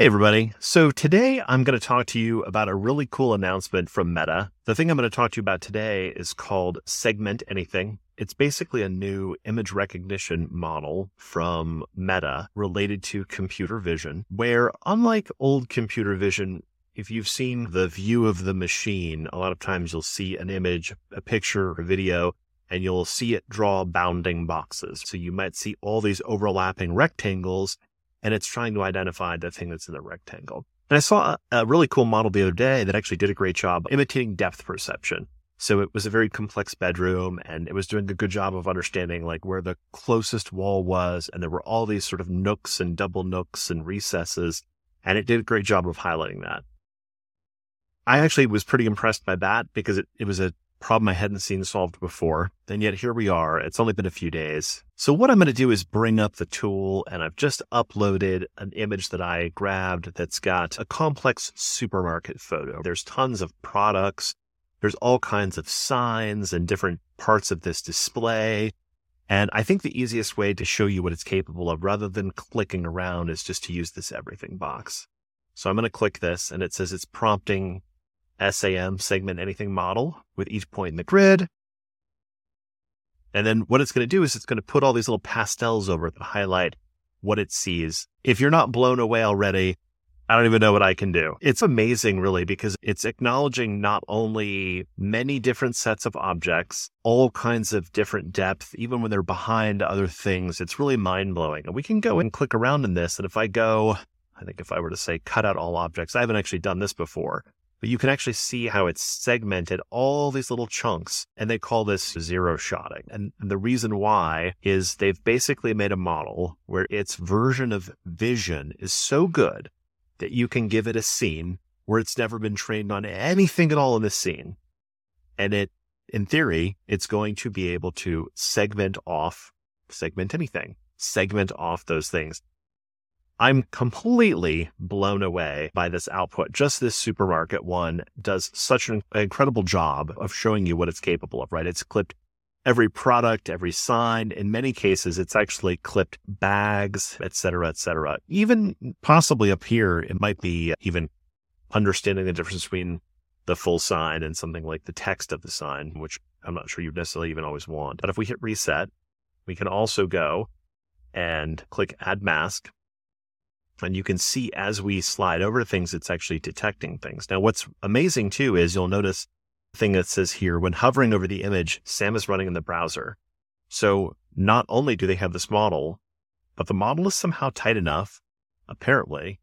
Hey, everybody. So today I'm going to talk to you about a really cool announcement from Meta. The thing I'm going to talk to you about today is called Segment Anything. It's basically a new image recognition model from Meta related to computer vision, where unlike old computer vision, if you've seen the view of the machine, a lot of times you'll see an image, a picture, a video, and you'll see it draw bounding boxes. So you might see all these overlapping rectangles and it's trying to identify the thing that's in the rectangle. And I saw a really cool model the other day that actually did a great job imitating depth perception. So it was a very complex bedroom and it was doing a good job of understanding like where the closest wall was. And there were all these sort of nooks and double nooks and recesses. And it did a great job of highlighting that. I actually was pretty impressed by that because it, it was a problem I hadn't seen solved before. And yet here we are. It's only been a few days. So what I'm going to do is bring up the tool and I've just uploaded an image that I grabbed that's got a complex supermarket photo. There's tons of products. There's all kinds of signs and different parts of this display. And I think the easiest way to show you what it's capable of rather than clicking around is just to use this everything box. So I'm going to click this and it says it's prompting SAM segment anything model with each point in the grid. And then what it's going to do is it's going to put all these little pastels over it that highlight what it sees. If you're not blown away already, I don't even know what I can do. It's amazing, really, because it's acknowledging not only many different sets of objects, all kinds of different depth, even when they're behind other things. It's really mind blowing. And we can go and click around in this. And if I go, I think if I were to say cut out all objects, I haven't actually done this before but you can actually see how it's segmented all these little chunks and they call this zero shotting. And the reason why is they've basically made a model where its version of vision is so good that you can give it a scene where it's never been trained on anything at all in this scene. And it, in theory, it's going to be able to segment off, segment anything, segment off those things. I'm completely blown away by this output. Just this supermarket one does such an incredible job of showing you what it's capable of, right? It's clipped every product, every sign. In many cases, it's actually clipped bags, et cetera, et cetera. Even possibly up here, it might be even understanding the difference between the full sign and something like the text of the sign, which I'm not sure you necessarily even always want. But if we hit reset, we can also go and click add mask and you can see as we slide over things, it's actually detecting things. Now, what's amazing too is you'll notice thing that says here when hovering over the image, SAM is running in the browser. So not only do they have this model, but the model is somehow tight enough, apparently,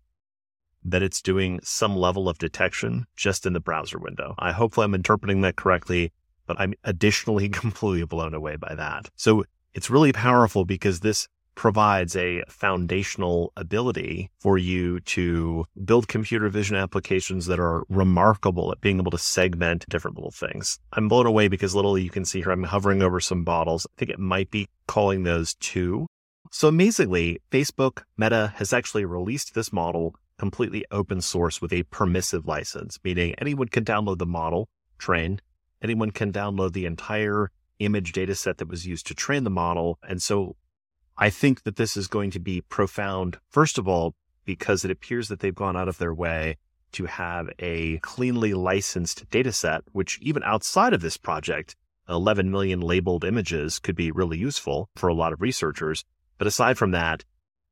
that it's doing some level of detection just in the browser window. I hopefully I'm interpreting that correctly, but I'm additionally completely blown away by that. So it's really powerful because this provides a foundational ability for you to build computer vision applications that are remarkable at being able to segment different little things. I'm blown away because literally you can see here I'm hovering over some bottles. I think it might be calling those two. So amazingly, Facebook Meta has actually released this model completely open source with a permissive license, meaning anyone can download the model, train, anyone can download the entire image data set that was used to train the model. And so I think that this is going to be profound, first of all, because it appears that they've gone out of their way to have a cleanly licensed data set, which even outside of this project, 11 million labeled images could be really useful for a lot of researchers. But aside from that,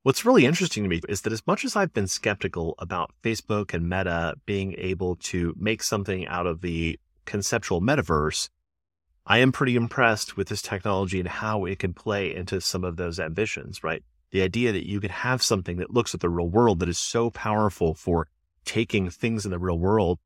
what's really interesting to me is that as much as I've been skeptical about Facebook and Meta being able to make something out of the conceptual metaverse, I am pretty impressed with this technology and how it can play into some of those ambitions, right? The idea that you can have something that looks at the real world that is so powerful for taking things in the real world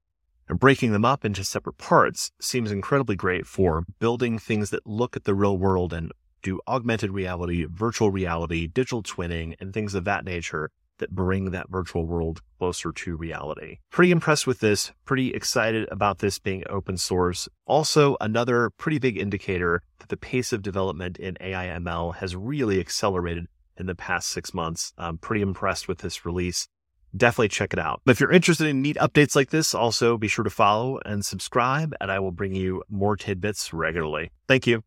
and breaking them up into separate parts seems incredibly great for building things that look at the real world and do augmented reality, virtual reality, digital twinning, and things of that nature that bring that virtual world closer to reality. Pretty impressed with this, pretty excited about this being open source. Also, another pretty big indicator that the pace of development in AI ML has really accelerated in the past six months. I'm pretty impressed with this release. Definitely check it out. But If you're interested in neat updates like this, also be sure to follow and subscribe, and I will bring you more tidbits regularly. Thank you.